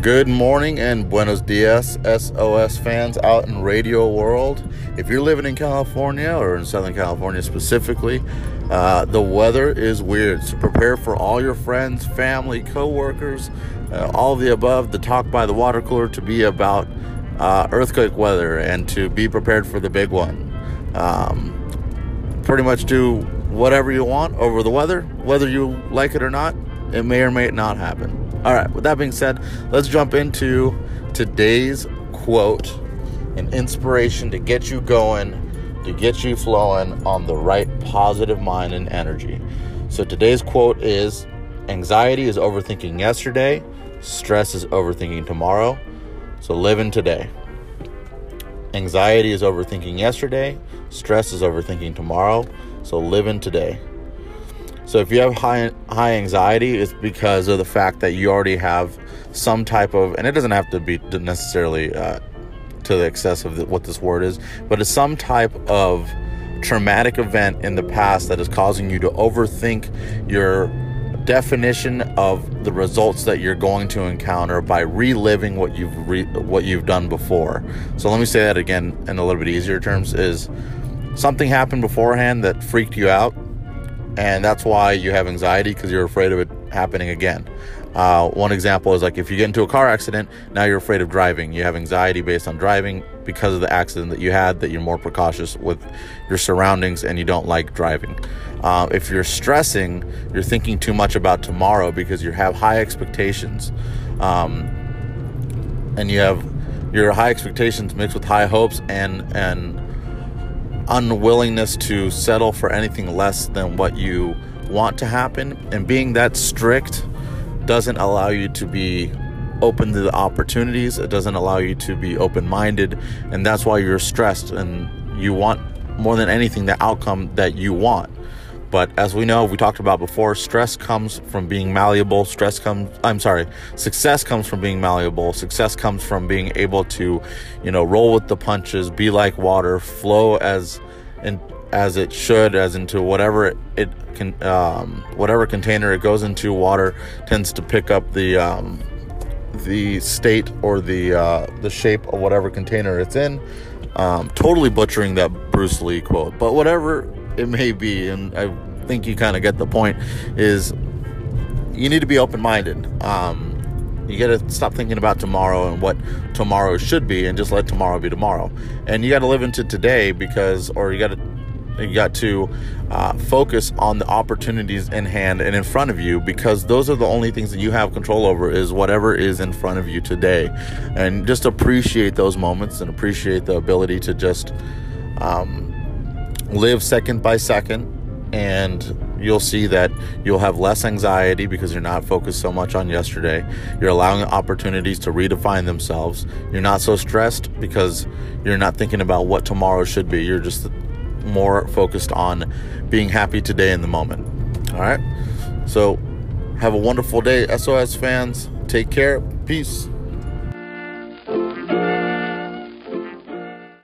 Good morning and buenos dias, SOS fans out in radio world. If you're living in California or in Southern California specifically, uh, the weather is weird. So prepare for all your friends, family, co-workers, uh, all the above. The talk by the water cooler to be about uh, earthquake weather and to be prepared for the big one. Um, pretty much do whatever you want over the weather, whether you like it or not. It may or may not happen. All right, with that being said, let's jump into today's quote an inspiration to get you going, to get you flowing on the right positive mind and energy. So today's quote is Anxiety is overthinking yesterday, stress is overthinking tomorrow. So live in today. Anxiety is overthinking yesterday, stress is overthinking tomorrow. So live in today. So if you have high high anxiety, it's because of the fact that you already have some type of, and it doesn't have to be necessarily uh, to the excess of the, what this word is, but it's some type of traumatic event in the past that is causing you to overthink your definition of the results that you're going to encounter by reliving what you've re- what you've done before. So let me say that again in a little bit easier terms is something happened beforehand that freaked you out and that's why you have anxiety because you're afraid of it happening again. Uh, one example is like if you get into a car accident, now you're afraid of driving. You have anxiety based on driving because of the accident that you had, that you're more precautious with your surroundings and you don't like driving. Uh, if you're stressing, you're thinking too much about tomorrow because you have high expectations. Um, and you have your high expectations mixed with high hopes and, and unwillingness to settle for anything less than what you want to happen. And being that strict doesn't allow you to be open to the opportunities, it doesn't allow you to be open minded. And that's why you're stressed and you want more than anything the outcome that you want. But as we know, we talked about before, stress comes from being malleable. Stress comes, I'm sorry, success comes from being malleable. Success comes from being able to, you know, roll with the punches, be like water, flow as in, as it should, as into whatever it, it can, um, whatever container it goes into. Water tends to pick up the um, the state or the uh, the shape of whatever container it's in. Um, totally butchering that Bruce Lee quote, but whatever it may be, and I think you kind of get the point, is you need to be open minded. Um, you got to stop thinking about tomorrow and what tomorrow should be, and just let tomorrow be tomorrow. And you got to live into today because, or you got to you got to uh, focus on the opportunities in hand and in front of you because those are the only things that you have control over is whatever is in front of you today and just appreciate those moments and appreciate the ability to just um, live second by second and you'll see that you'll have less anxiety because you're not focused so much on yesterday. You're allowing opportunities to redefine themselves. You're not so stressed because you're not thinking about what tomorrow should be. You're just more focused on being happy today in the moment. All right? So, have a wonderful day, SOS fans. Take care. Peace.